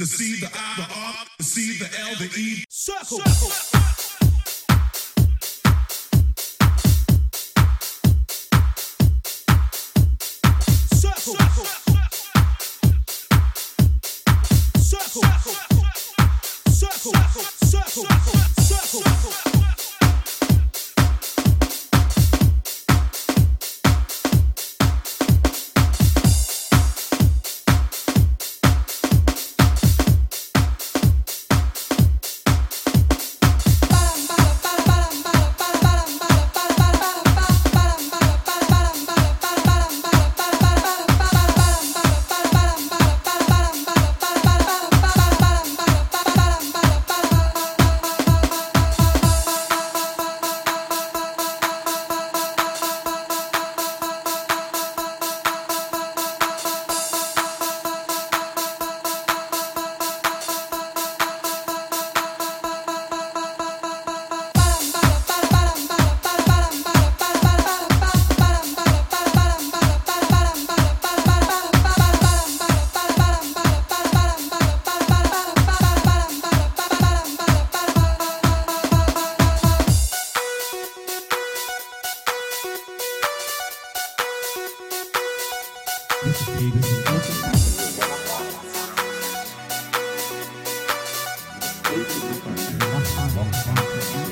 the C, the I, the R, the C, the L, the E. Circle. Circle. Ever